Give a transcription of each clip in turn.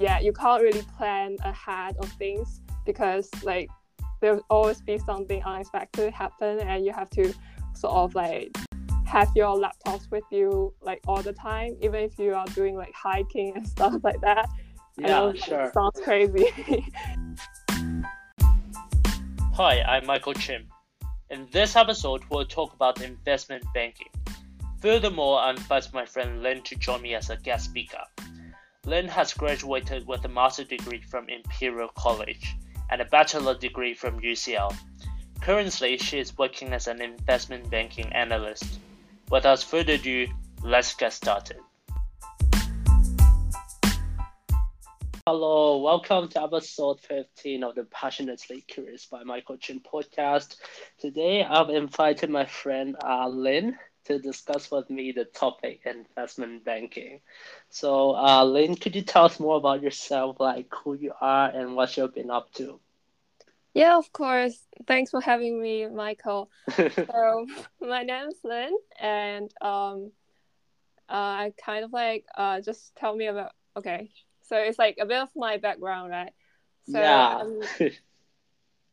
yeah, you can't really plan ahead of things because like there'll always be something unexpected happen and you have to sort of like have your laptops with you like all the time, even if you are doing like hiking and stuff like that. Yeah, know, sure. Like, sounds crazy. Hi, I'm Michael Chim. In this episode, we'll talk about investment banking. Furthermore, I invite my friend Lynn to join me as a guest speaker. Lynn has graduated with a master's degree from Imperial College and a bachelor degree from UCL. Currently, she is working as an investment banking analyst. Without further ado, let's get started. Hello, welcome to episode 15 of the Passionately Curious by Michael Chin podcast. Today, I've invited my friend uh, Lynn to discuss with me the topic investment banking. So, uh, Lynn, could you tell us more about yourself, like who you are and what you've been up to? Yeah, of course. Thanks for having me, Michael. so my name is Lynn, and um, uh, I kind of like uh, just tell me about. Okay, so it's like a bit of my background, right? So yeah.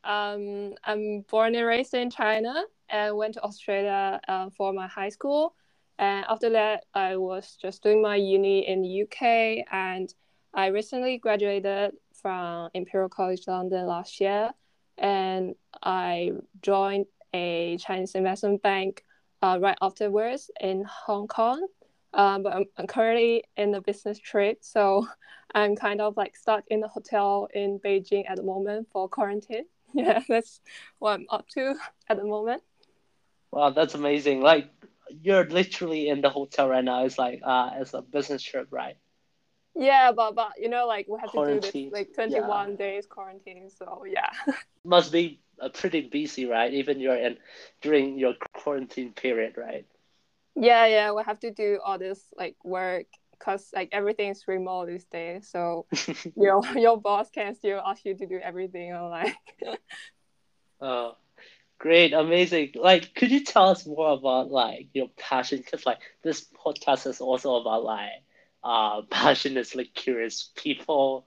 um, I'm born and raised in China, and went to Australia uh, for my high school. And after that, I was just doing my uni in the UK, and I recently graduated from Imperial College London last year and I joined a Chinese investment bank uh, right afterwards in Hong Kong. Um, but I'm, currently in a business trip, so I'm kind of like stuck in the hotel in Beijing at the moment for quarantine. Yeah, that's what I'm up to at the moment. Wow, that's amazing! Like you're literally in the hotel right now. It's like uh, it's a business trip, right? Yeah, but but you know, like we have Quarantine. to do this like 21 Yeah. days quarantine. So yeah. Must be uh, pretty busy, right? Even you're in during your quarantine period, right? Yeah, yeah, we have to do all this like work because like everything is remote these days. So your your boss can still ask you to do everything online. Oh, great, amazing. Like, could you tell us more about like your passion? Because like this podcast is also about like uh passionately curious people.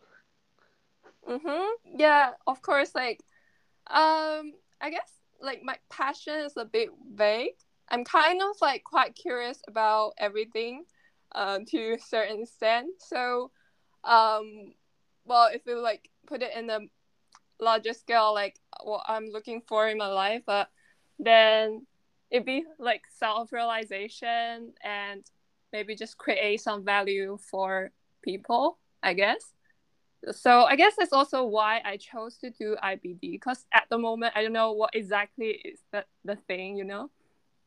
Mm-hmm. Yeah, of course. Like, um, I guess like my passion is a bit vague. I'm kind of like quite curious about everything, um, to a certain extent. So, um, well, if you like put it in a larger scale, like what I'm looking for in my life, but then it'd be like self realization and maybe just create some value for people, I guess. So I guess that's also why I chose to do IBD because at the moment I don't know what exactly is the, the thing, you know.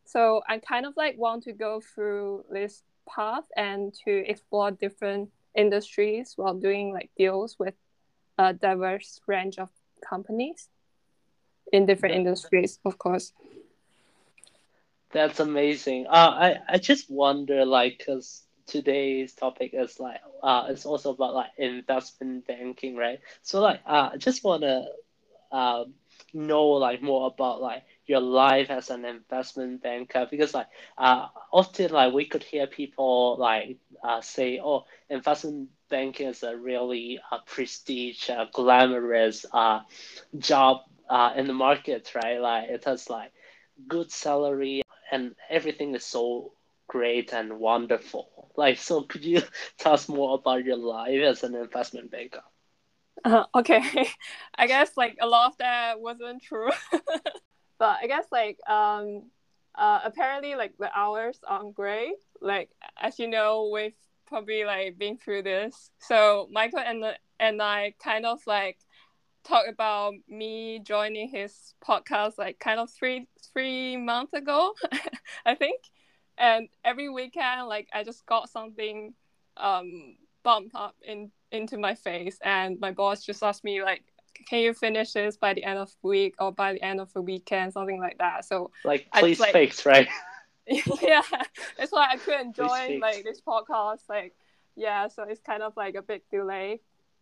So I kind of like want to go through this path and to explore different industries while doing like deals with a diverse range of companies in different industries, of course. That's amazing. Uh, I I just wonder like because today's topic is like uh it's also about like investment banking, right? So like uh I just wanna um know like more about like your life as an investment banker? Because like uh often like we could hear people like uh say oh investment banking is a really uh, prestige uh, glamorous uh job uh in the market right? Like it has like good salary and everything is so great and wonderful. Like so could you tell us more about your life as an investment banker? Uh, okay, I guess like a lot of that wasn't true, but I guess like um, uh, apparently like the hours aren't great. Like as you know, we've probably like been through this. So Michael and and I kind of like talk about me joining his podcast like kind of three three months ago, I think. And every weekend, like I just got something um bumped up in into my face and my boss just asked me like can you finish this by the end of the week or by the end of the weekend something like that? So like please like- fix right? Yeah that's why i couldn't join like this podcast like yeah so it's kind of like a big delay.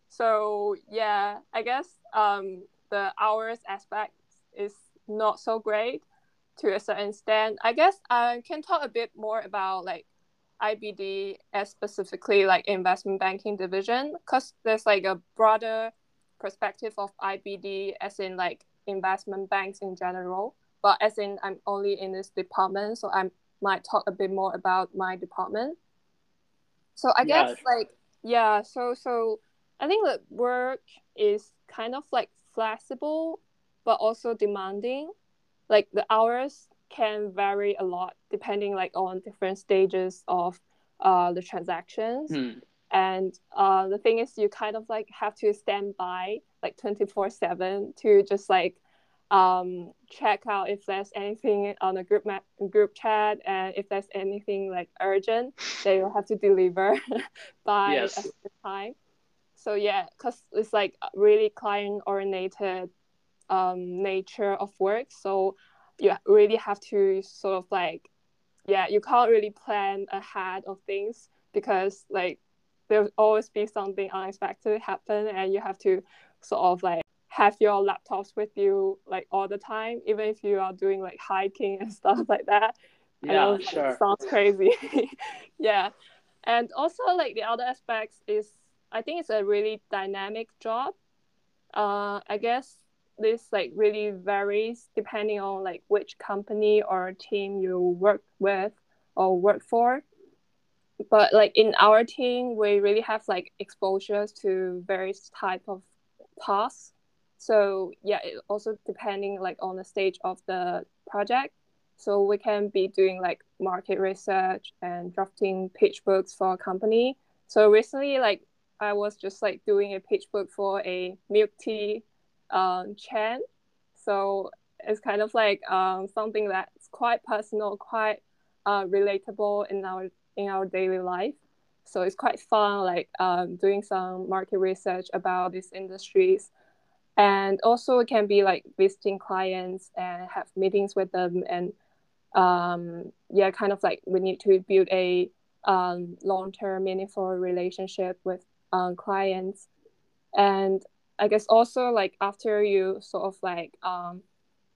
So yeah i guess um the hours aspect is not so great to a certain extent. I guess i can talk a bit more about like IBD as specifically like investment banking division because there's like a broader perspective of IBD as in like investment banks in general. But as in I'm only in this department, so I might talk a bit more about my department. So I guess yeah. like yeah, so so I think that work is kind of like flexible but also demanding. Like the hours can vary a lot depending like on different stages of uh, the transactions. Hmm. And uh, the thing is, you kind of like have to stand by like 24 7 to just like um, check out if there's anything on the group ma- group chat and if there's anything like urgent they will have to deliver by yes. a certain time so yeah because it's like really client oriented um, nature of work so you really have to sort of like yeah you can't really plan ahead of things because like there'll always be something unexpected happen and you have to sort of like have your laptops with you like all the time even if you are doing like hiking and stuff like that. Yeah sure like, sounds crazy. Yeah. And also like the other aspects is i think it's a really dynamic job. Uh i guess this like really varies depending on like which company or team you work with or work for but like in our team we really have like exposures to various type of tasks. So yeah it also depending like on the stage of the project. So we can be doing like market research and drafting pitch books for a company. So recently like i was just like doing a pitch book for a milk tea um, chain. So it's kind of like um, something that's quite personal, quite uh, relatable in our in our daily life. So it's quite fun, like um, doing some market research about these industries, and also it can be like visiting clients and have meetings with them, and um, yeah, kind of like we need to build a um, long-term, meaningful relationship with um, clients, and I guess also like after you sort of like um,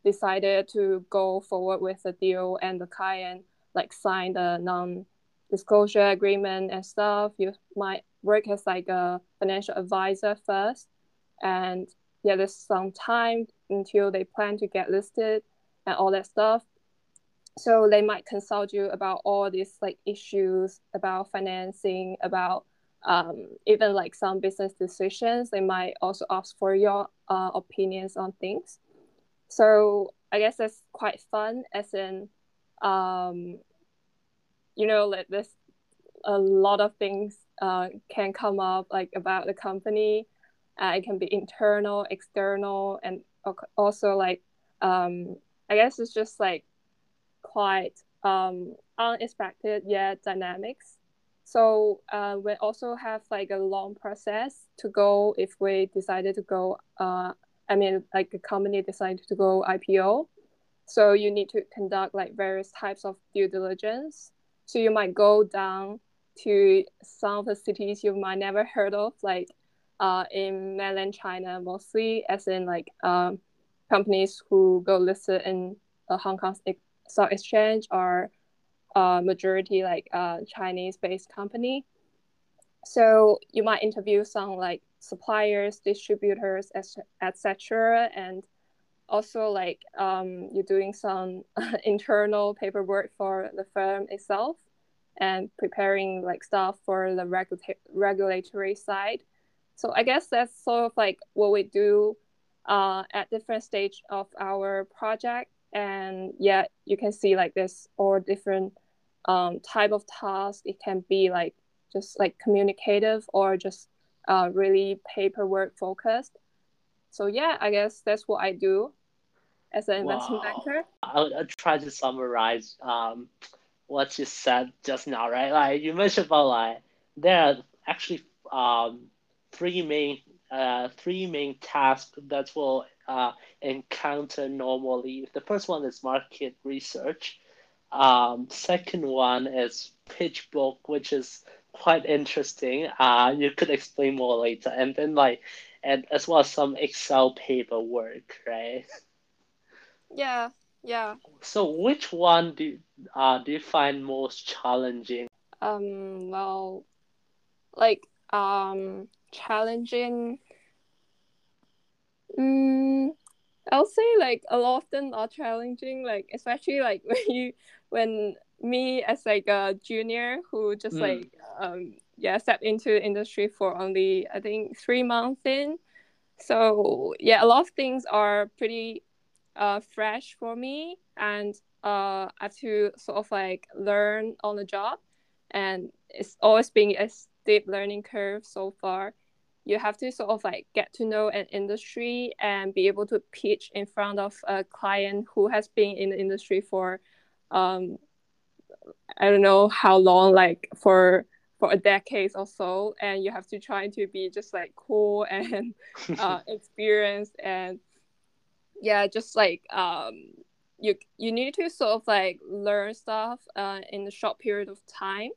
decided to go forward with the deal and the client like sign the non-disclosure agreement and stuff, you might work as like a financial advisor first, and yeah, there's some time until they plan to get listed and all that stuff. So they might consult you about all these like issues about financing, about um, even like some business decisions, they might also ask for your uh, opinions on things. So I guess that's quite fun, as in, um, you know, like there's a lot of things uh, can come up like about the company. Uh, it can be internal, external, and also like um, I guess it's just like quite um, unexpected yet dynamics so uh, we also have like a long process to go if we decided to go. Uh, I mean, like a company decided to go IPO. So you need to conduct like various types of due diligence. So you might go down to some of the cities you might never heard of, like uh, in mainland China mostly, as in like um, companies who go listed in the Hong Kong Stock Exchange or uh, majority like uh, Chinese based company. So you might interview some like suppliers, distributors, etc. And also like um, you're doing some internal paperwork for the firm itself and preparing like stuff for the regula- regulatory side. So I guess that's sort of like what we do uh, at different stage of our project. And yeah, you can see like this all different um, type of task. It can be like just like communicative or just uh, really paperwork focused. So yeah, I guess that's what I do as an investment wow. banker. I'll, I'll, try to summarize um, what you said just now, right? Like you mentioned about like there are actually um, three main uh, three main tasks that will uh, encounter normally. The first one is market research. Um, second one is pitch book, which is quite interesting. Uh, you could explain more later. And then like, and as well as some Excel paperwork, right? Yeah, yeah. So which one do you, uh, do you find most challenging? um well like um challenging mm, I'll say like a lot of them are challenging, like especially like when you when me as like a junior who just Mm. like um yeah stepped into the industry for only I think three months in. So yeah, a lot of things are pretty uh fresh for me and uh I have to sort of like learn on the job. And it's always been a steep learning curve so far. You have to sort of like get to know an industry and be able to pitch in front of a client who has been in the industry for um i don't know how long like for for a decade or so. And you have to try to be just like cool and uh experienced and yeah just like um you you need to sort of like learn stuff uh in a short period of time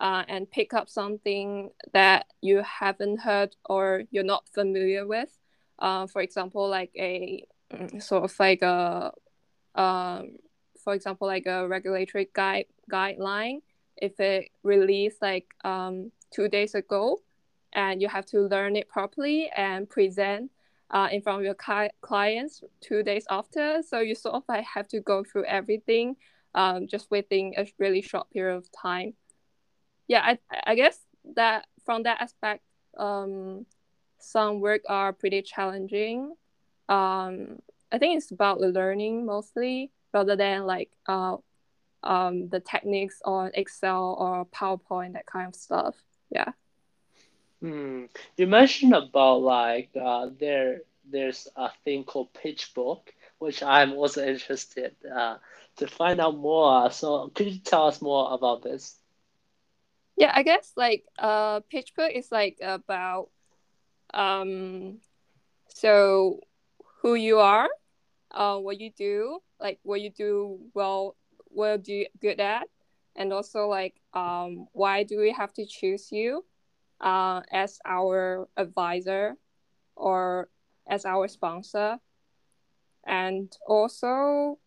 uh, and pick up something that you haven't heard or you're not familiar with. Uh, for example, like a mm, sort of like a, um, for example, like a regulatory guide guideline. If it released like um, two days ago, and you have to learn it properly and present uh, in front of your cli- clients two days after. So you sort of like have to go through everything um, just within a really short period of time yeah, I I guess that from that aspect, um, some work are pretty challenging. Um, I think it's about learning mostly rather than like uh, um, the techniques on Excel or PowerPoint that kind of stuff. Yeah. Hmm. You mentioned about like uh, there there's a thing called pitch book, which I'm also interested uh, to find out more. So could you tell us more about this? Yeah, I guess like uh, pitch book is like about um, so who you are, uh, what you do, like what you do well, what do you good at, and also like um, why do we have to choose you uh, as our advisor or as our sponsor, and also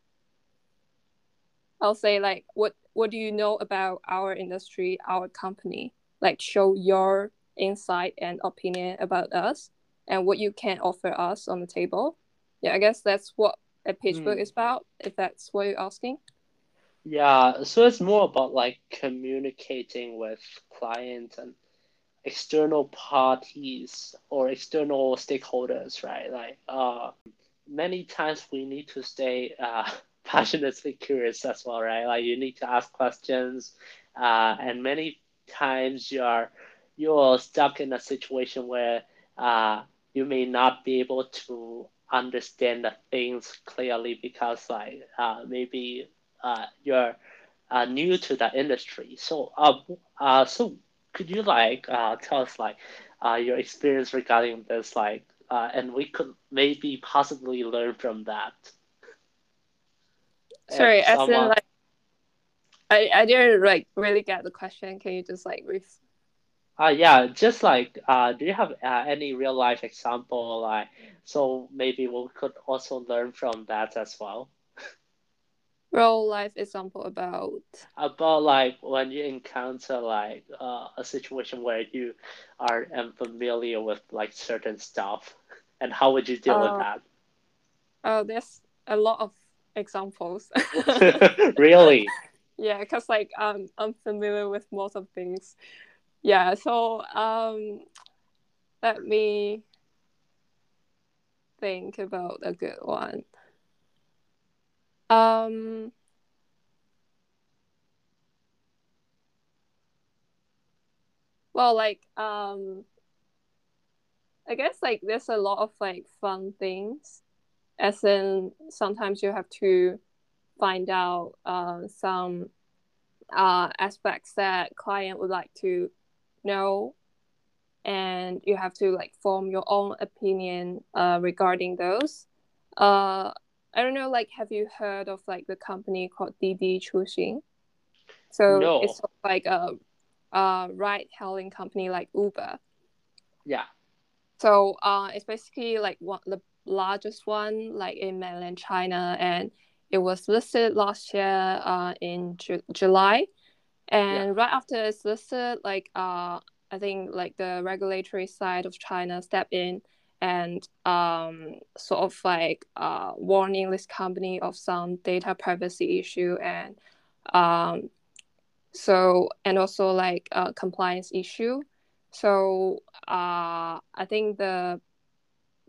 I'll say like what what do you know about our industry, our company? Like show your insight and opinion about us and what you can offer us on the table. Yeah, I guess that's what a pitch book Hmm. is about, if that's what you're asking. Yeah, so it's more about like communicating with clients and external parties or external stakeholders, right? Like uh, many times we need to stay uh, passionately curious as well, right? Like you need to ask questions, uh, and many times you are you're stuck in a situation where uh, you may not be able to understand the things clearly because like uh, maybe uh, you're uh, new to the industry. So uh, uh, so could you like uh, tell us like uh, your experience regarding this like uh, and we could maybe possibly learn from that. Sorry, as in like I, I didn't like really get the question. Can you just like ref- uh, yeah, just like uh, do you have uh, any real life example like so maybe we could also learn from that as well real life example about about like when you encounter like uh, a situation where you are unfamiliar with like certain stuff and how would you deal with uh that? oh there's a lot of examples. Really? yeah, because like um I'm familiar with most of things. Yeah, so um let me think about a good one. Um well like um I guess like there's a lot of like fun things. As in sometimes you have to find out uh, some uh, aspects that client would like to know. And you have to like form your own opinion uh, regarding those. Uh, i don't know like have you heard of like the company called Didi Chuxing? so No. it's sort of like a, a ride hailing company like uber Yeah. so uh, it's basically like one the largest one like in mainland China, and it was listed last year uh, in Ju- July. and yeah. right after it's listed like uh i think like the regulatory side of china stepped in and um sort of like uh warning this company of some data privacy issue and um so and also like a compliance issue so uh i think the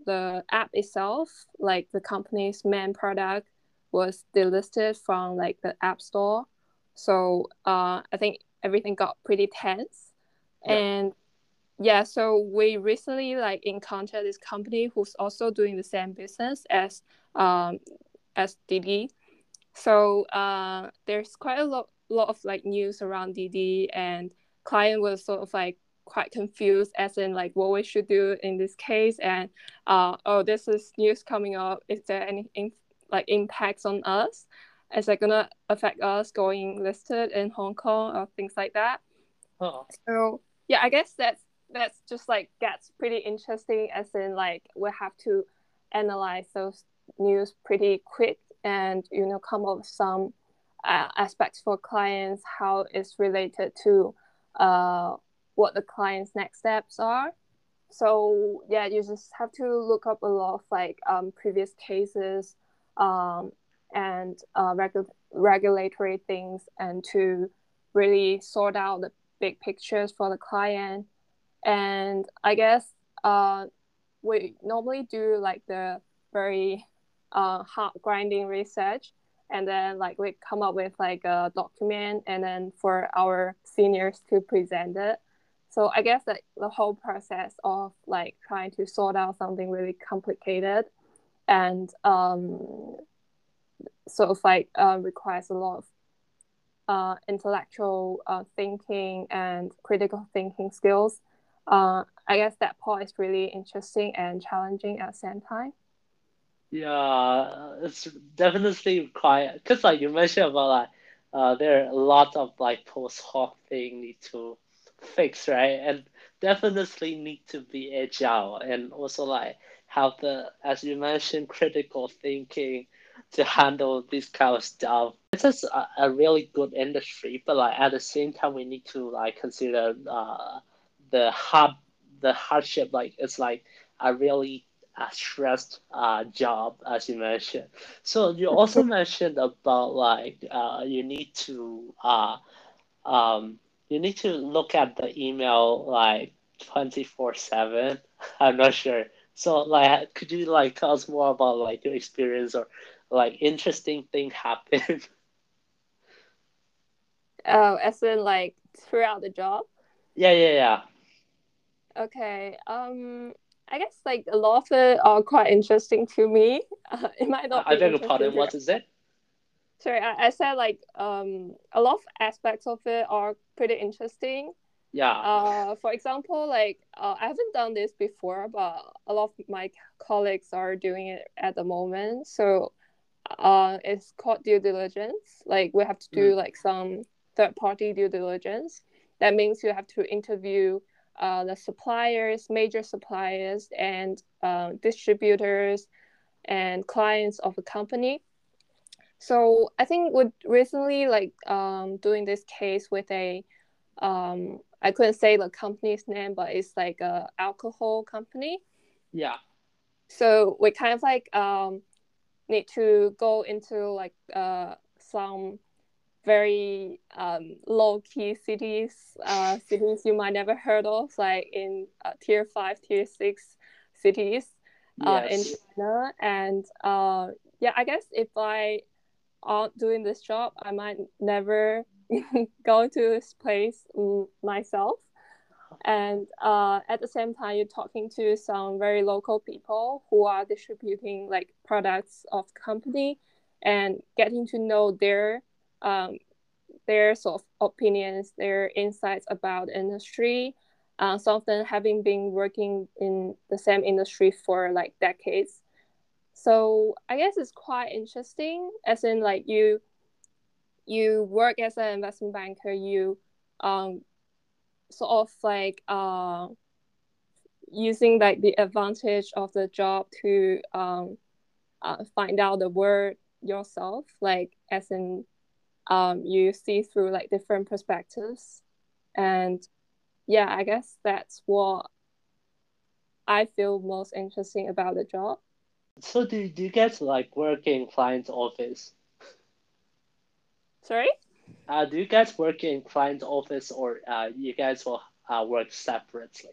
the app itself like the company's main product was delisted from like the app store so uh, I think everything got pretty tense. Yeah. And yeah, so we recently like encountered this company who's also doing the same business as um, as Didi. So uh, there's quite a lot lot of like news around Didi and client was sort of like quite confused as in like what we should do in this case and uh, oh this is news coming up is there any in, like impacts on us is it gonna affect us going listed in Hong Kong or things like that? Oh. So yeah, I guess that's that's just like gets pretty interesting as in like we have to analyze those news pretty quick and you know come up with some uh, aspects for clients how it's related to uh, what the client's next steps are so yeah you just have to look up a lot of like um, previous cases um, and uh, regu- regulatory things and to really sort out the big pictures for the client. And I guess uh, we normally do like the very uh, hard grinding research and then like we come up with like a document and then for our seniors to present it so i guess like the whole process of like trying to sort out something really complicated and um, sort of like uh, requires a lot of uh, intellectual uh, thinking and critical thinking skills. Uh, I guess that part is really interesting and challenging at the same time. Yeah, it's definitely quite because like you mentioned about like uh, there are a lot of like post hoc thing need to fix right and definitely need to be agile and also like have the as you mentioned critical thinking to handle this kind of stuff. It's just a, a really good industry, but like at the same time, we need to like consider uh, the hard the hardship. Like it's like a really a stressed uh, job, as you mentioned. So you also mentioned about like uh, you need to uh, um, you need to look at the email like twenty four seven. I'm not sure. So like, could you like tell us more about like your experience or like interesting thing happened? Oh, as in like throughout the job? Yeah, yeah, yeah. Okay. Um, I guess like a lot of it are quite interesting to me. Uh, it might not. I beg your pardon. What is it? Sorry, I, I said like um a lot of aspects of it are pretty interesting. Yeah. Uh, for example, like uh, I haven't done this before, but a lot of my colleagues are doing it at the moment. So uh, it's called due diligence. Like we have to do mm. like some third party due diligence. That means you have to interview uh, the suppliers, major suppliers, and uh, distributors and clients of a company. So I think with recently like um, doing this case with a um, I couldn't say the company's name, but it's like a alcohol company. Yeah. So we kind of like um, need to go into like uh, some very um, low key cities, uh, cities you might never heard of, like in uh, tier five, tier six cities uh, yes. in China. And uh, yeah, I guess if I aren't doing this job, I might never go to this place myself and uh, at the same time you're talking to some very local people who are distributing like products of company and getting to know their um, their sort of opinions their insights about industry. Uh, some of them having been working in the same industry for like decades. So i guess it's quite interesting as in like you you work as an investment banker you um, sort of like uh, using like the advantage of the job to um, uh, find out the word yourself like as in um, you see through like different perspectives, and yeah, I guess that's what I feel most interesting about the job. So do do you guys like work in client's office? Sorry. Uh, do you guys work in client's office or uh, you guys will uh, work separately?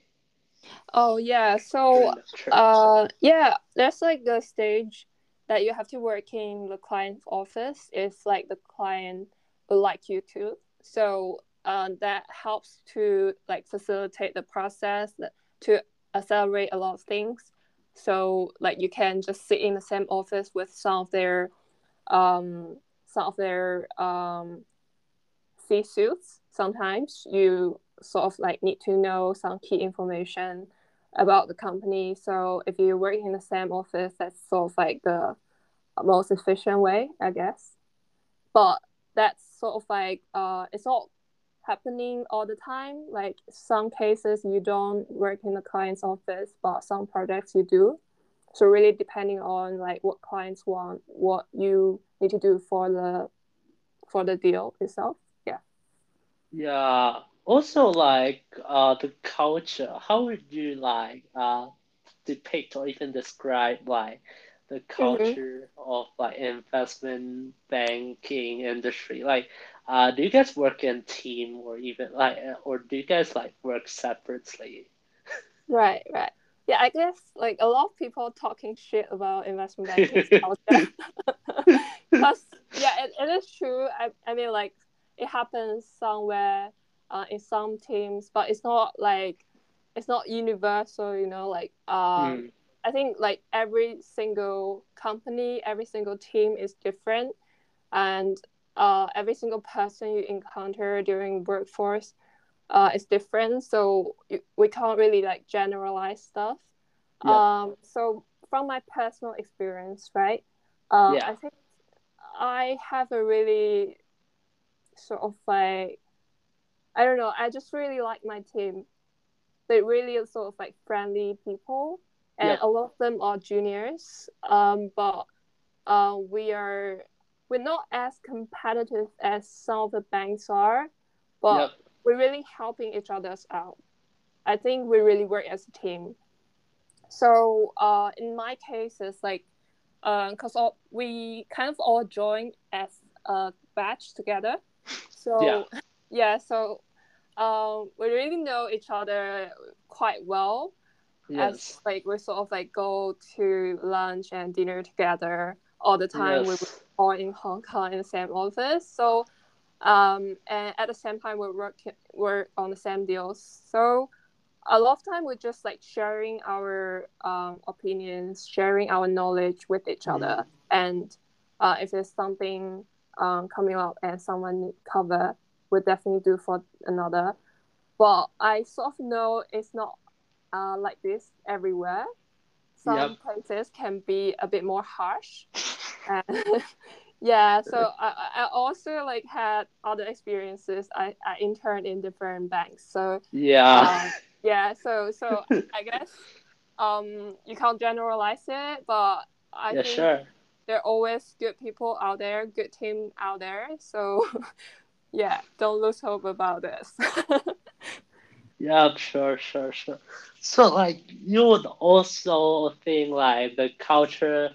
Oh yeah, so uh yeah, there's like the stage that you have to work in the client's office if like the client would like you to. So uh, that helps to like facilitate the process to accelerate a lot of things. So like you can just sit in the same office with some of their um some of their um C suits. Sometimes you sort of like need to know some key information about the company. So if you work in the same office, that's sort of like the most efficient way, I guess. But that's sort of like uh, it's not happening all the time. Like some cases you don't work in the client's office, but some projects you do. So really depending on like what clients want, what you need to do for the for the deal itself. Yeah. Yeah. Also like uh the culture, how would you like uh depict or even describe like the mm-hmm. culture mm-hmm. of like investment banking industry? Like uh, do you guys work in team or even like, uh, or do you guys like work separately? Right, right. Yeah, I guess like a lot of people talking shit about investment banking culture. Because yeah, it, it is true. I, I mean, like it happens somewhere uh, in some teams, but it's not like it's not universal. You know, like um, mm. I think like every single company, every single team is different, and uh, every single person you encounter during workforce uh, is different so you, we can't really like generalize stuff yeah. um, so from my personal experience right uh, yeah. i think i have a really sort of like i don't know i just really like my team they really are sort of like friendly people and yeah. a lot of them are juniors um, but uh, we are we're not as competitive as some of the banks are, but yep. we're really helping each other out. I think we really work as a team. So uh, in my case, it's like because uh, we kind of all joined as a batch together. So yeah, yeah so um, we really know each other quite well. Yes. As like we sort of like go to lunch and dinner together all the time. Yes. We were all in Hong Kong in the same office. So, um, and at the same time, we work work on the same deals. So, a lot of time we're just like sharing our um, opinions, sharing our knowledge with each other, and uh, if there's something um, coming up and someone need cover, we definitely do for another. But I sort of know it's not uh, like this everywhere. Some yep. places can be a bit more harsh yeah, so I, I also like had other experiences. I, I interned in different banks. So yeah, um, yeah. So so I guess um you can't generalize it, but I yeah, think sure. there are always good people out there, good team out there. So yeah, don't lose hope about this. yeah, sure, sure, sure. So like you would also think like the culture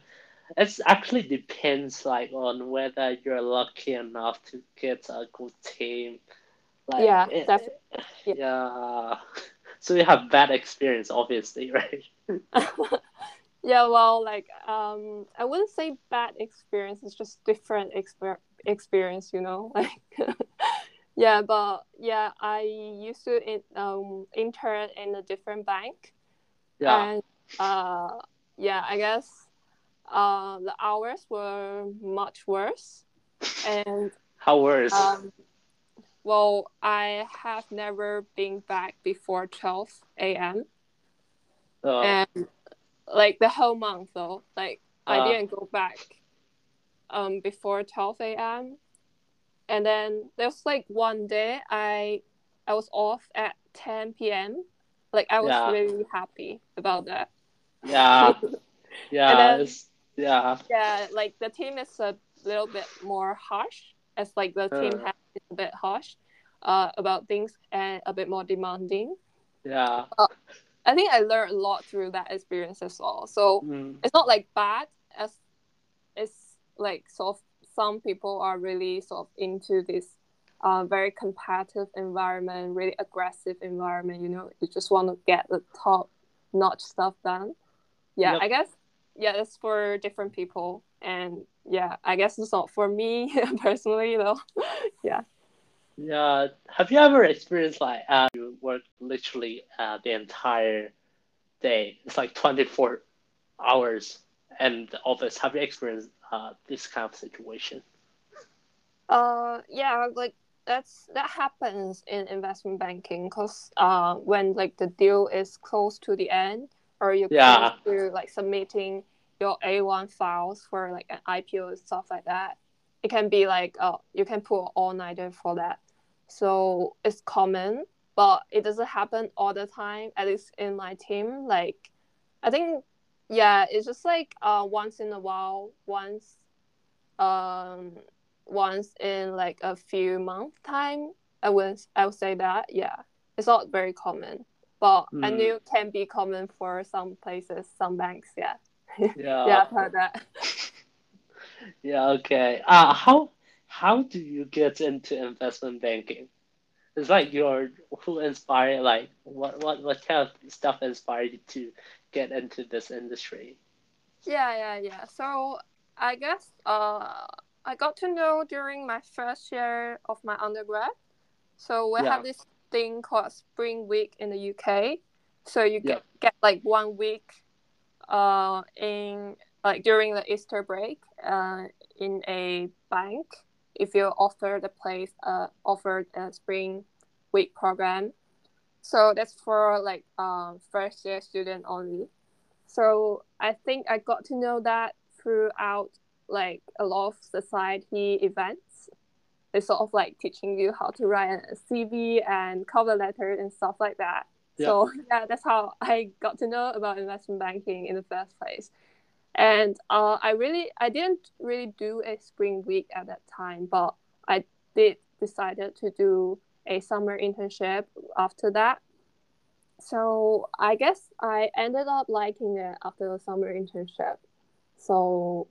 it actually depends like on whether you're lucky enough to get a good team. Like, yeah, it, definitely. Yeah. yeah. So you have bad experience, obviously, right? yeah, well, like um, I wouldn't say bad experience. It's just different exper- experience, you know. Like, yeah, but yeah, I used to in, um intern in a different bank. Yeah. And uh, yeah, I guess uh, the hours were much worse. And how worse? Um, well, I have never been back before 12 a.m. Oh. And like the whole month though, like uh. I didn't go back um before 12 a.m. And then there's like one day I I was off at 10 p.m. Like I was yeah. really happy about that. Yeah. Yeah. then, yeah. Yeah, like the team is a little bit more harsh as like the team Uh. has been a bit harsh uh, about things and a bit more demanding. Yeah. I think I learned a lot through that experience as well. So Mm. it's not like bad as it's like sort of some people are really sort of into this uh, very competitive environment, really aggressive environment. You know, you just want to get the top notch stuff done. Yeah, Yep. I guess yeah, it's for different people, and yeah, I guess it's not for me personally though. yeah. Yeah. Have you ever experienced like uh, you work literally uh, the entire day? It's like 24 hours in the office. Have you experienced uh, this kind of situation? Uh, yeah, like that's that happens in investment banking because uh, when like the deal is close to the end or you're Yeah. to like submitting your A1 files for like an IPO and stuff like that, it can be like uh, you can pull all nighter for that. So it's common, but it doesn't happen all the time. At least in my team, like I think yeah, it's just like uh once in a while, once um once in like a few month time. I would I would say that yeah, it's not very common, but I Mm. knew it can be common for some places, some banks. Yeah, Yeah. yeah, I've heard that. Yeah, okay. Uh, how how do you get into investment banking? It's like you're who inspired like what what what kind of stuff inspired you to get into this industry? Yeah, yeah, yeah. So I guess uh, I got to know during my first year of my undergrad. So we Yeah. have this thing called Spring Week in the UK. So you Yeah. get, get like one week uh, in like during the Easter break uh, in a bank if you offer the place uh, offered a Spring Week program. So that's for like uh, first year student only. So I think I got to know that throughout like a lot of society events. It's sort of like teaching you how to write a CV and cover letter and stuff like that. Yeah. So yeah, that's how I got to know about investment banking in the first place. And uh, I really, I didn't really do a spring week at that time, but I did decided to do a summer internship after that. So I guess I ended up liking it after the summer internship. So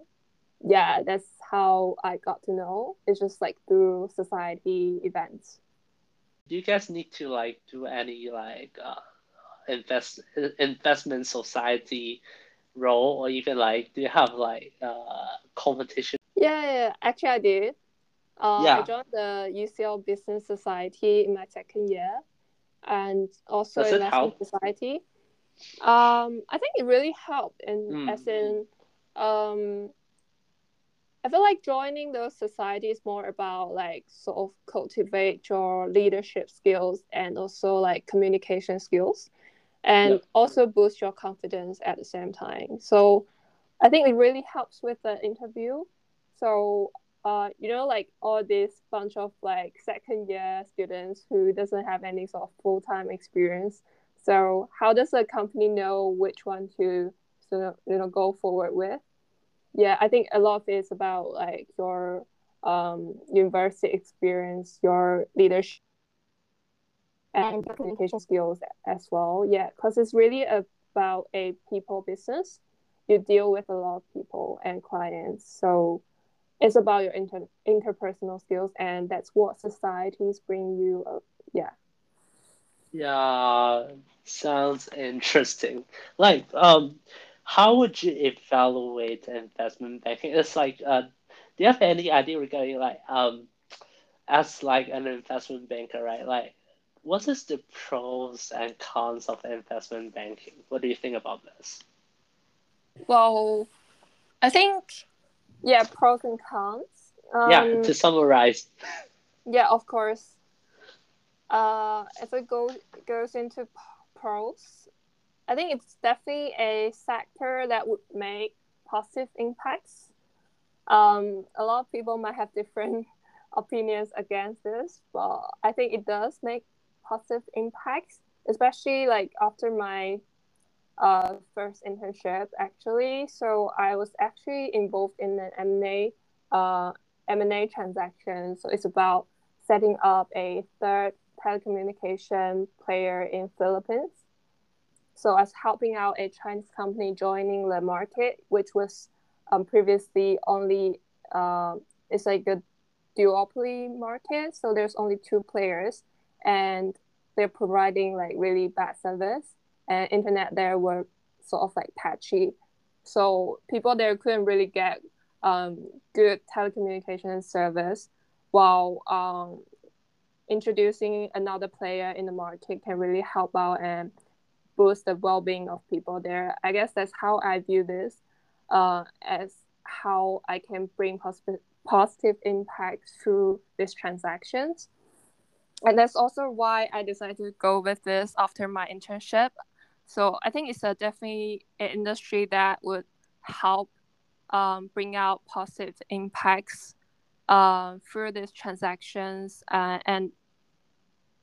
yeah, that's how I got to know. It's just like through society events. Do you guys need to like do any like uh, invest investment society role or even like do you have like uh competition? Yeah, yeah, yeah. actually I did. Uh, Yeah. I joined the UCL Business Society in my second year, and also Does Investment? Society. Um, I think it really helped, in Mm. as in, um, I feel like joining those societies more about like sort of cultivate your leadership skills and also like communication skills, and Yep. also boost your confidence at the same time. So, I think it really helps with the interview. So uh, you know, like all this bunch of like second year students who doesn't have any sort of full time experience. So how does a company know which one to sort of you know go forward with? Yeah, I think a lot of it is about like your um, university experience, your leadership, and communication skills as well. Yeah, because it's really about a people business. You deal with a lot of people and clients, so it's about your inter- interpersonal skills and that's what societies bring you uh, yeah Yeah, sounds interesting. Like, um, how would you evaluate investment banking? It's like, uh, do you have any idea regarding like, um, as like an investment banker, right? Like, what is the pros and cons of investment banking? What do you think about this? well i think yeah pros and cons. Um, Yeah, to summarize. yeah of course. Uh if it goes goes into pros i think it's definitely a sector that would make positive impacts. Um a lot of people might have different opinions against this but i think it does make positive impacts especially like after my uh, first internship actually so i was actually involved in an m&a uh, M&A transactions. So it's about setting up a third telecommunication player in Philippines. So as helping out a Chinese company joining the market, which was um, previously only uh, it's like a duopoly market. So there's only two players, and they're providing like really bad service, and internet there were sort of like patchy. So people there couldn't really get um, good telecommunication service, while um, introducing another player in the market can really help out and boost the well-being of people there. I guess that's how I view this uh, as how I can bring positive positive impact through these transactions. And that's also why I decided to go with this after my internship. So I think it's a definitely an industry that would help um, bring out positive impacts uh, through these transactions uh, and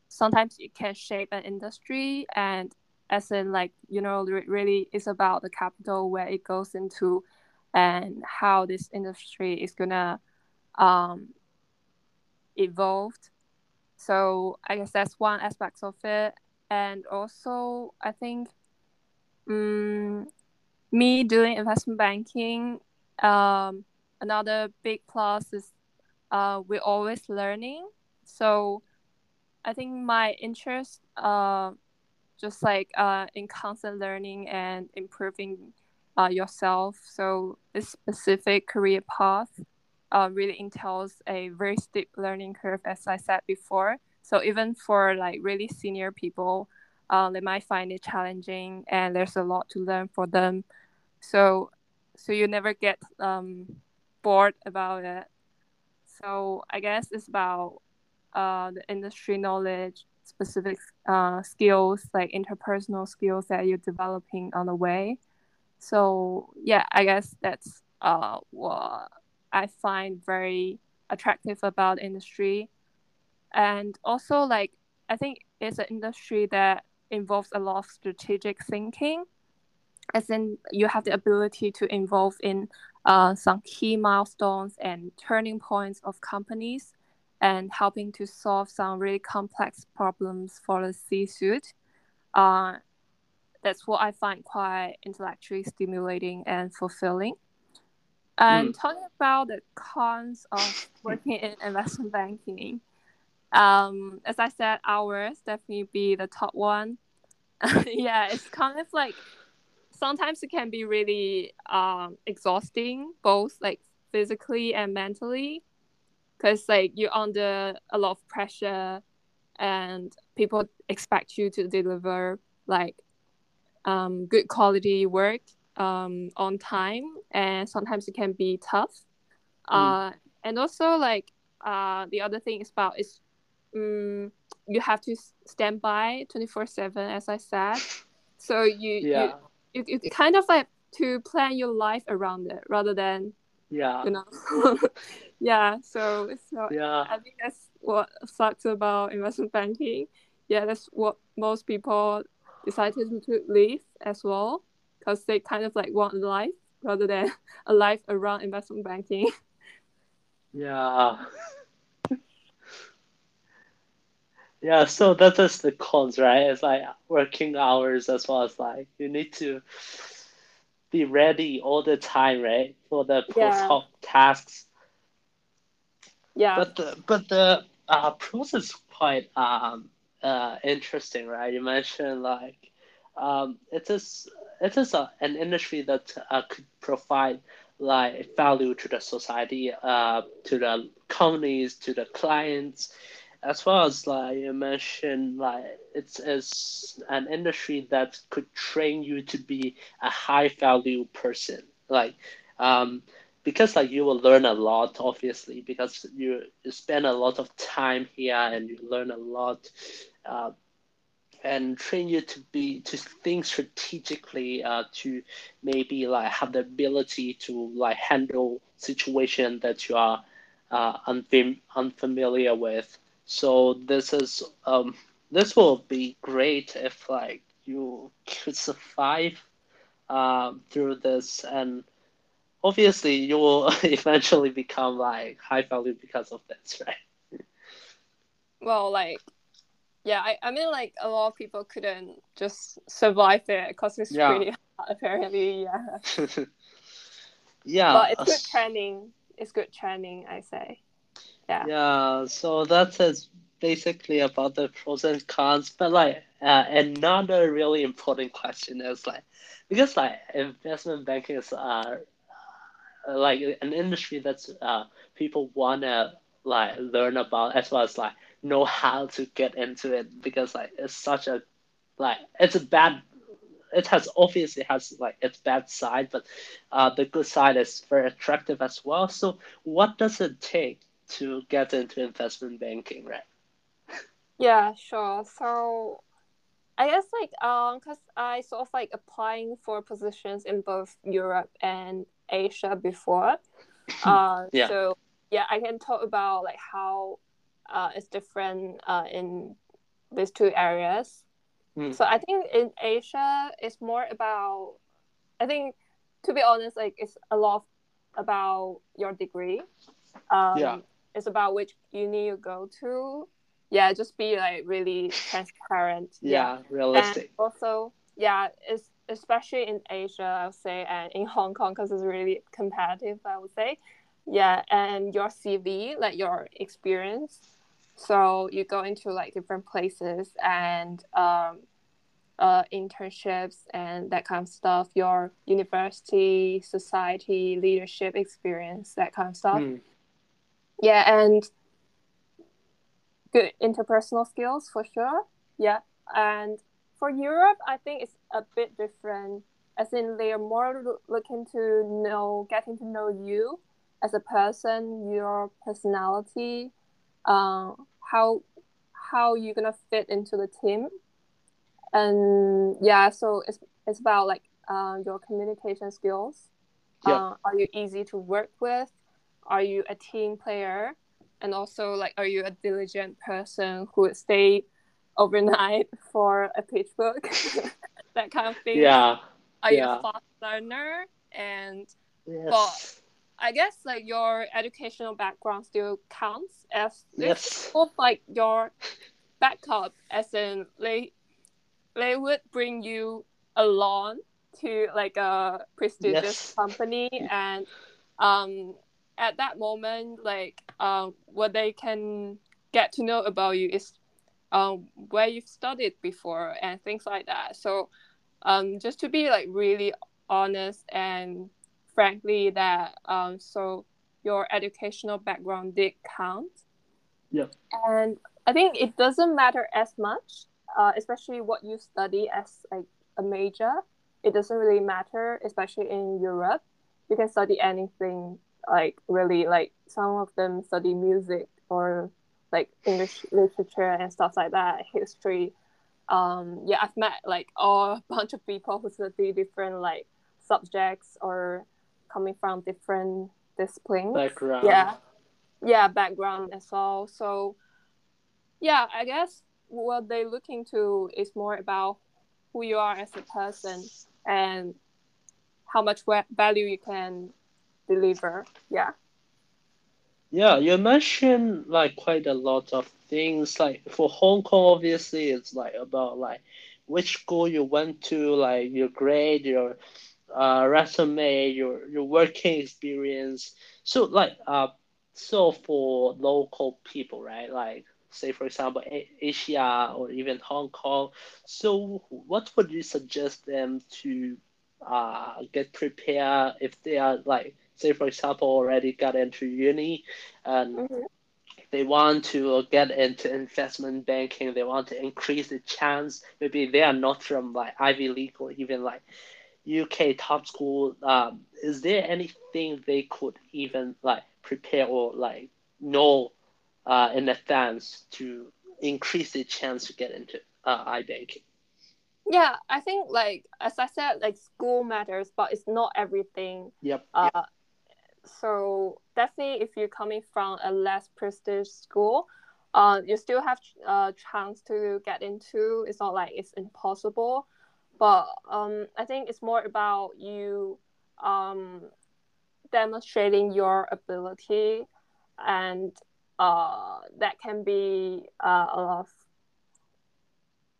sometimes it can shape an industry and as in like you know really it's about the capital where it goes into and how this industry is gonna um, evolve so i guess that's one aspect of it and also i think um, me doing investment banking um, another big plus is uh, we're always learning so i think my interest uh, just like uh, in constant learning and improving uh, yourself. So this specific career path uh, really entails a very steep learning curve, as I said before. So even for like really senior people, uh, they might find it challenging, and there's a lot to learn for them. So, so you never get um, bored about it. So I guess it's about uh, the industry knowledge specific uh, skills like interpersonal skills that you're developing on the way so yeah i guess that's uh, what i find very attractive about industry and also like i think it's an industry that involves a lot of strategic thinking as in you have the ability to involve in uh, some key milestones and turning points of companies and helping to solve some really complex problems for the C-suite. Uh, that's what I find quite intellectually stimulating and fulfilling. And mm. talking about the cons of working in investment banking, um, as I said, hours definitely be the top one. yeah, it's kind of like sometimes it can be really um, exhausting, both like physically and mentally because like you're under a lot of pressure and people expect you to deliver like um, good quality work um, on time and sometimes it can be tough mm. uh, and also like uh, the other thing is about is um, you have to stand by 24 7 as i said. So you, yeah. you, you, you kind of like to plan your life around it rather than yeah. you know. Yeah so so yeah. I think that's what sucks about investment banking. Yeah that's what most people decided to leave as well because they kind of like want a life rather than a life around investment banking. Yeah yeah so that is the cons right it's like working hours as well as like you need to be ready all the time, right, for the post hoc yeah. tasks. Yeah. But the but the uh, process is quite um uh interesting, right? You mentioned like um it is it is a, an industry that uh, could provide like value to the society, uh, to the companies, to the clients, as well as like you mentioned, like it's, it's an industry that could train you to be a high value person. Like, um, because like you will learn a lot, obviously, because you, you spend a lot of time here and you learn a lot, uh, and train you to be to think strategically, uh, to maybe like have the ability to like handle situation that you are uh, unfam- unfamiliar with so this is um this will be great if like you could survive um through this and obviously you will eventually become like high value because of this, right? Well, like, yeah, I, I mean, like, a lot of people couldn't just survive there because it's Yeah. pretty hard, apparently, yeah. yeah. but it's good training. It's good training, I say. Yeah. Yeah, so that's basically about the pros and cons. But like uh, another really important question is like because like investment banking is uh like an industry that's uh people wanna like learn about as well as like know how to get into it because like it's such a like it's a bad it has obviously has like its bad side, but uh, the good side is very attractive as well. So what does it take to get into investment banking, right? Yeah, sure. So I guess like um, cause I sort of like applying for positions in both Europe and Asia before. Uh, Yeah. So yeah, I can talk about like how uh it's different uh in these two areas. Mm. So I think in Asia it's more about I think to be honest, like it's a lot about your degree. Um, Yeah. It's about which uni you go to. Yeah, just be like really transparent. Yeah, And realistic. also, yeah, it's especially in Asia, I would say, and in Hong Kong because it's really competitive. I would say, yeah, and your CV, like your experience. So you go into like different places and um, uh, internships and that kind of stuff. Your university, society, leadership experience, that kind of stuff. Mm. Yeah, and good interpersonal skills for sure. Yeah, and for Europe, I think it's a bit different. As in, they are more looking to know, getting to know you as a person, your personality, uh, how how you're gonna fit into the team, and yeah, so it's it's about like uh, your communication skills. Yeah. Uh, are you easy to work with? Are you a team player? And also, like, are you a diligent person who would stay overnight for a pitch book? that kind of thing. Yeah. Are you a fast learner? And Yes. I guess like your educational background still counts as Yes. of like your backup, as in they they would bring you along to like a prestigious Yes. company, and um, at that moment, like um, what they can get to know about you is um, where you've studied before and things like that. So um, just to be like really honest and frankly that um, so your educational background did count Yeah. and i think it doesn't matter as much uh, especially what you study as like a major it doesn't really matter especially in europe you can study anything like really like some of them study music or like english literature and stuff like that history. Um yeah i've met like a bunch of people who study different like subjects or coming from different disciplines. Background. yeah. Yeah background as well. So yeah i guess what they're looking to is more about who you are as a person and how much value you can deliver yeah Yeah, you mentioned like quite a lot of things. Like for Hong Kong, obviously, it's like about like which school you went to, like your grade, your uh, resume, your your working experience. So like uh, so for local people, right? Like say for example, Asia or even Hong Kong. So what would you suggest them to uh get prepared if they are like say for example already got into uni and Mhm. they want to get into investment banking they want to increase the chance. Maybe they are not from like ivy league or even like uk top school. Um, is there anything they could even like prepare or like know uh, in advance to increase the chance to get into uh, ibanking? Yeah i think like as i said like school matters but it's not everything yep. uh, so definitely if you're coming from a less prestigious school uh, you still have a chance to get into. It's not like it's impossible but um, i think it's more about you um, demonstrating your ability and uh, that can be uh, a lot of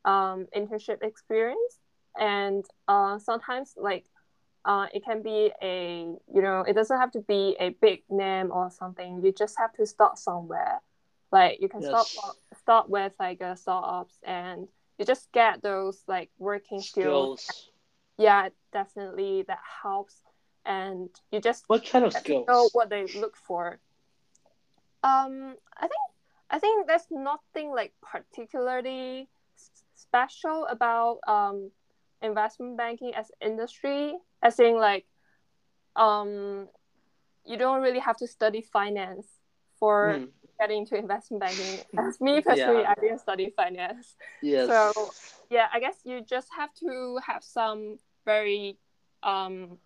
um, internship experience. And uh, sometimes like uh, it can be a you know it doesn't have to be a big name or something. You just have to start somewhere. Like you can yes. start start with like a startups and you just get those like working skills, skills. yeah definitely that helps. And you just what kind of skills know what they look for. Um i think i think there's nothing like particularly special about um investment banking as industry as in like um you don't really have to study finance for mm. getting into investment banking as me personally yeah. i didn't study finance yes. so yeah i guess you just have to have some very um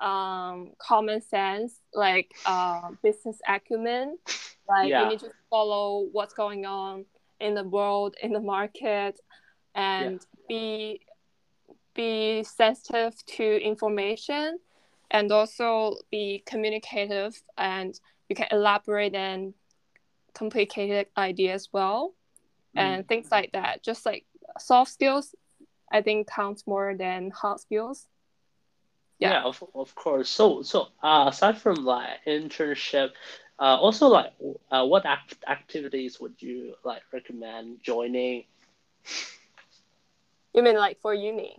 um common sense like uh business acumen like yeah. you need to follow what's going on in the world in the market and yeah. be be sensitive to information and also be communicative and you can elaborate and complicated ideas well. Mm. and things like that. Just like soft skills i think counts more than hard skills. Yeah, yeah of, of course. So so uh, aside from like internship uh, also like uh, what act- activities would you like recommend joining? You mean like for uni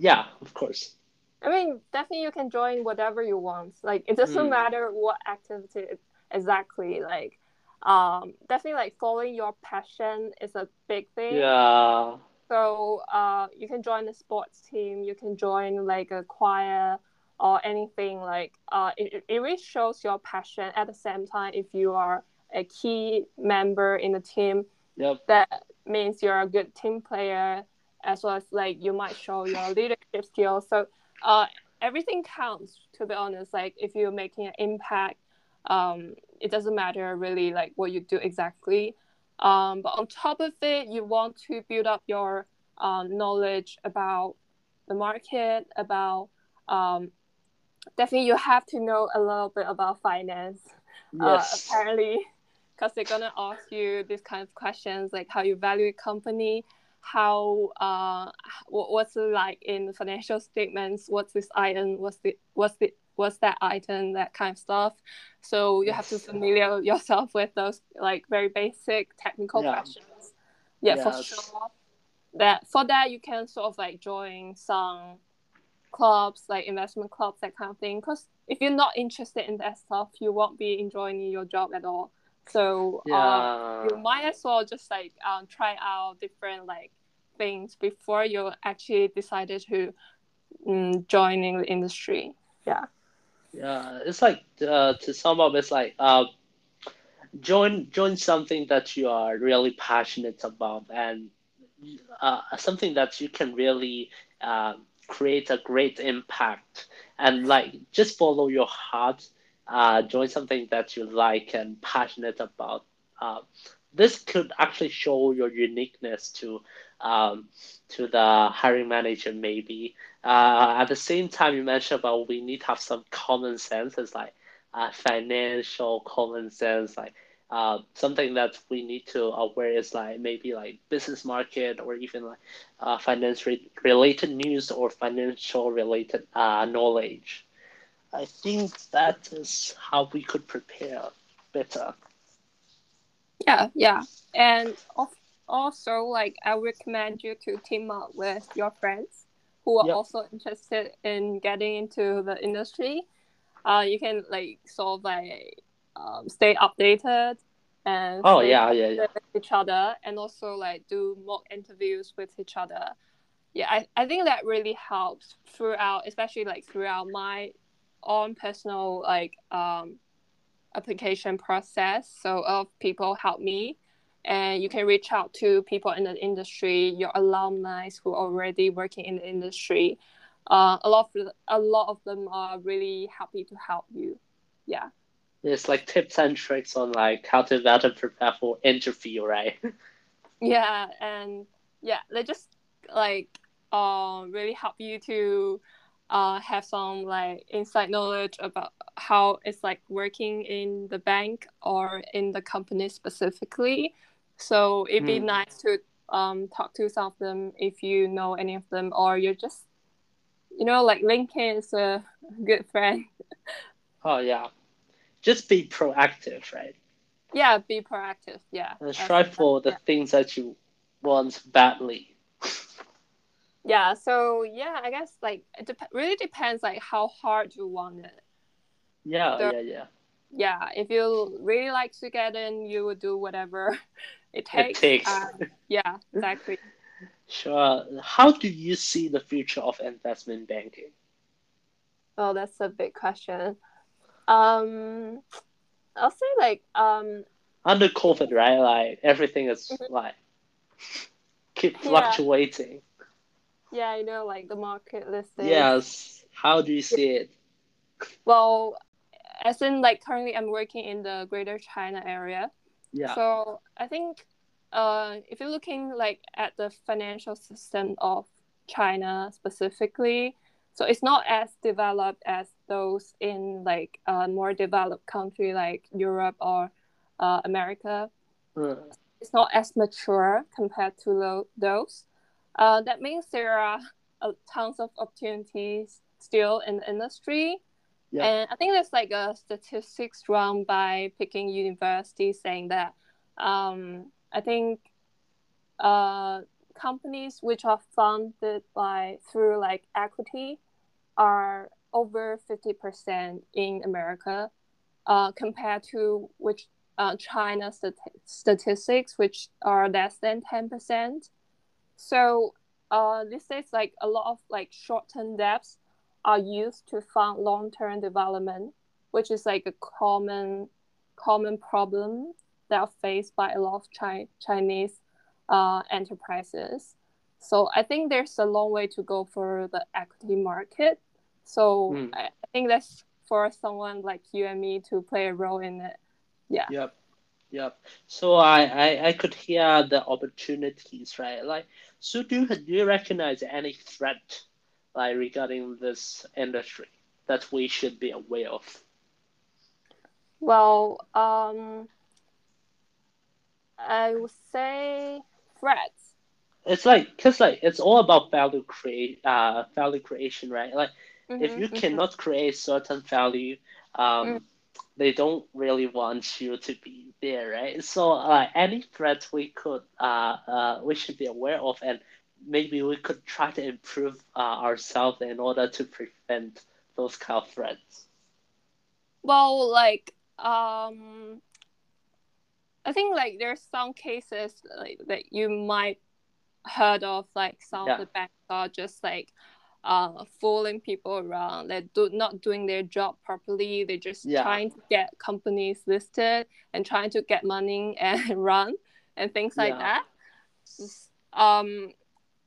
yeah, of course. I mean, definitely you can join whatever you want. Like it doesn't mm. matter what activity exactly. Like, um, definitely like following your passion is a big thing. Yeah. So, uh, you can join a sports team. You can join like a choir or anything. Like, uh, it it really shows your passion. At the same time, if you are a key member in the team, yep. that means you're a good team player as well as like you might show your leadership skills. So uh, everything counts to be honest. Like if you're making an impact, um, it doesn't matter really like what you do exactly. Um, but on top of it, you want to build up your um, knowledge about the market, about um, definitely you have to know a little bit about finance. Uh, yes. Uh, apparently, because they're gonna ask you these kind of questions like how you value a company, how uh what's it like in financial statements? What's this item? What's the what's the what's that item? That kind of stuff. So you have to familiar yourself with those like very basic technical yeah. questions. Yeah yes. for sure. That for that you can sort of like join some clubs like investment clubs that kind of thing. Because if you're not interested in that stuff you won't be enjoying your job at all so yeah. uh, you might as well just like um, try out different like things before you actually decided to um, joining the industry. Yeah. Yeah, it's like uh, to sum up, it's like uh, join join something that you are really passionate about and uh, something that you can really uh, create a great impact and like just follow your heart uh, join something that you like and passionate about. Uh, this could actually show your uniqueness to um, to the hiring manager maybe. Uh, at the same time, you mentioned about we need to have some common sense. It's like uh, financial common sense, like uh, something that we need to aware is like maybe like business market or even like uh, finance re- related news or financial related uh, knowledge. I think that is how we could prepare better. Yeah, yeah. And also, like, I recommend you to team up with your friends who are yep. also interested in getting into the industry. Uh, you can, like, sort of, like, um, stay updated and oh yeah yeah yeah each other and also like do mock interviews with each other yeah I, I think that really helps throughout especially like throughout my own personal like um, application process. So a lot of people help me, and you can reach out to people in the industry, your alumni who are already working in the industry. Uh, a lot of a lot of them are really happy to help you. Yeah. It's like tips and tricks on like how to better prepare for interview, right? yeah, and yeah, they just like uh, really help you to uh, have some like inside knowledge about how it's like working in the bank or in the company specifically. So it'd be Mm. nice to um, talk to some of them if you know any of them, or you're just, you know, like LinkedIn is a good friend. Oh yeah, just be proactive, right? Yeah, be proactive. Yeah. And strive for the yeah. things that you want badly. Yeah. So yeah, I guess like it dep- really depends like how hard you want it. Yeah, So- yeah, yeah. Yeah. If you really like to get in, you will do whatever it takes. It takes. Um, yeah. Exactly. Sure. How do you see the future of investment banking? Oh, that's a big question. Um, I'll say like um, Under COVID, right? Like everything is Mhm. like keep fluctuating. Yeah, you know, like the market listing. Yes. How do you see it? Well, as in like currently I'm working in the Greater China area. Yeah. So I think uh, if you're looking like at the financial system of China specifically, so it's not as developed as those in like a more developed country like Europe or uh, America. Uh, It's not as mature compared to lo- those. Uh, that means there are uh, tons of opportunities still in the industry. Yeah. And I think there's like a statistics run by Peking University saying that um, I think uh, companies which are funded by through like equity are over 50% in America uh, compared to which uh, China stati- statistics which are less than 10%. So uh, this is like a lot of like short-term debts are used to fund long-term development, which is like a common common problem that are faced by a lot of Chi- Chinese uh, enterprises. So I think there's a long way to go for the equity market. So Mm. I, I think that's for someone like you and me to play a role in it. Yeah. Yep. Yep. So I, I, I could hear the opportunities, right? Like, so do you, do you recognize any threat, like regarding this industry that we should be aware of? Well, um, I would say threats. It's like, cause like it's all about value create, uh, value creation, right? Like, if Mhm, you mhm. cannot create certain value, um, Mm. They don't really want you to be there, right? So, uh, any threats we could, uh, uh, we should be aware of, and maybe we could try to improve uh, ourselves in order to prevent those kind of threats. Well, like um, I think like there's some cases like that you might heard of, like some Yeah. of the banks are just like uh fooling people around. They're do- not doing their job properly. They're just Yeah. trying to get companies listed and trying to get money and run and things like Yeah. that. Um,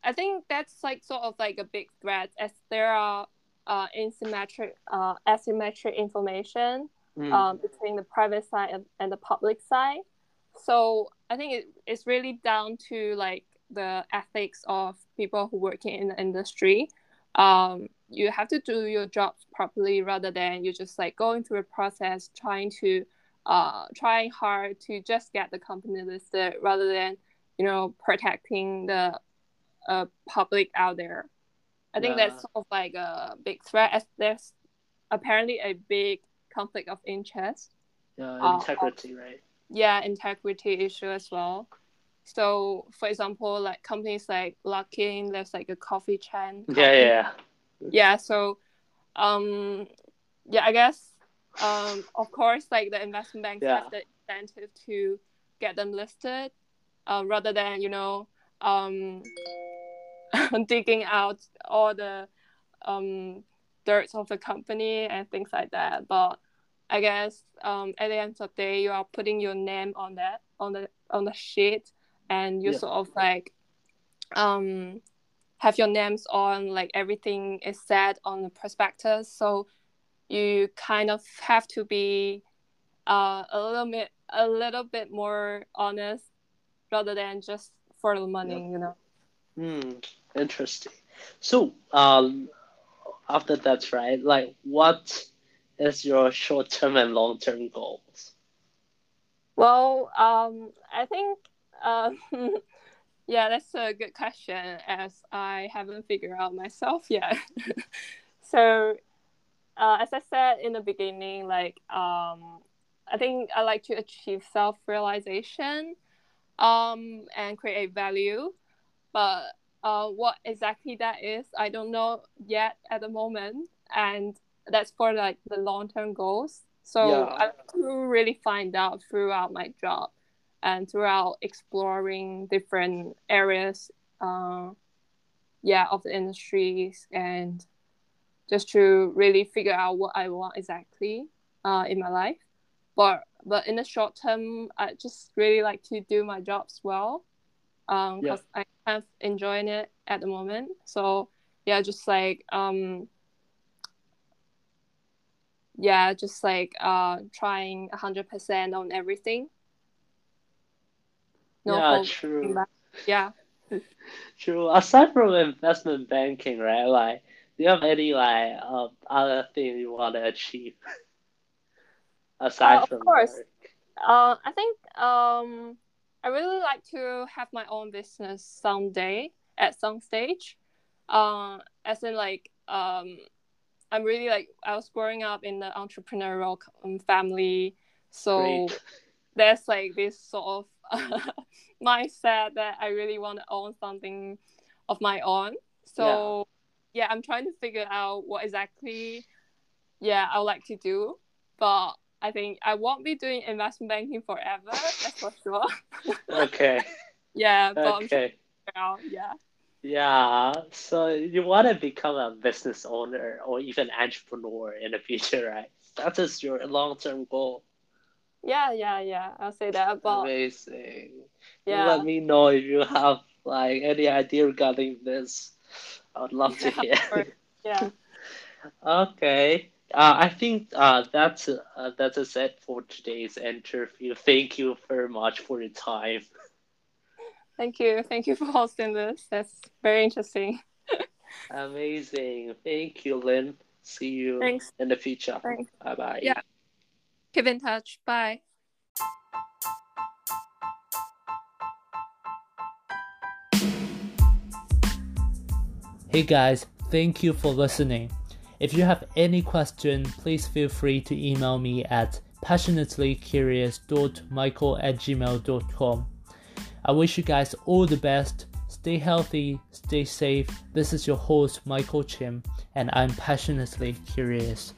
I think that's like sort of like a big threat as there are uh asymmetric uh asymmetric information Mm. um, between the private side and, and the public side. So I think it, it's really down to like the ethics of people who work in the industry. Um, you have to do your job properly rather than you just like going through a process trying to uh, trying hard to just get the company listed rather than you know protecting the uh, public out there. I think Yeah. that's sort of like a big threat as there's apparently a big conflict of interest. Yeah, uh, integrity, right? Yeah, integrity issue as well. So, for example, like companies like Luckin, there's like a coffee chain. Yeah, yeah, Yeah. So, um, yeah, I guess, um, of course, like the investment banks Yeah. have the incentive to get them listed, uh, rather than you know, um, digging out all the um dirt of the company and things like that. But I guess um, at the end of the day, you are putting your name on that on the on the sheet, and you Yeah. sort of like um have your names on like everything is said on the prospectus. So you kind of have to be uh, a little bit a little bit more honest rather than just for the money, you know. Hmm, interesting. So, um, after that, right? Like, what is your short term and long term goals? Well, um, I think, um, yeah, that's a good question as I haven't figured out myself yet. so, uh, as I said in the beginning, like, um, I think I like to achieve self realization um, and create value. But uh, what exactly that is, I don't know yet at the moment. And that's for like the long term goals. So yeah. I have to really find out throughout my job and throughout exploring different areas, uh, yeah, of the industries and just to really figure out what I want exactly uh, in my life. But but in the short term, I just really like to do my jobs well, um, because yeah. I kind of enjoying it at the moment. So yeah, just like um, yeah, just like uh, trying hundred percent on everything. No yeah, true. Yeah. true. Aside from investment banking, right? Like, do you have any like um, other thing you want to achieve? aside uh, of from course uh i think um i really like to have my own business someday at some stage uh as in like um i'm really like i was growing up in the entrepreneurial um, family so Great. there's like this sort of mindset that i really want to own something of my own so yeah. yeah i'm trying to figure out what exactly yeah i would like to do but I think I won't be doing investment banking forever. That's for sure. okay. yeah, but okay. Sure yeah. Yeah, so you want to become a business owner or even entrepreneur in the future, right? That is your long-term goal. Yeah, yeah, yeah. I'll say that. But amazing. Yeah. Let me know if you have like any idea regarding this. I would love to hear. yeah. okay. Uh, I think uh, that's uh, that's a set for today's interview. Thank you very much for your time. Thank you. Thank you for hosting this. That's very interesting. Amazing. Thank you, Lynn. See you Thanks. in the future. Bye bye. Yeah. Keep in touch. Bye. Hey guys, thank you for listening. If you have any question, please feel free to email me at passionatelycurious.michael at gmail.com. I wish you guys all the best. Stay healthy, stay safe. This is your host, Michael Chim, and I'm passionately curious.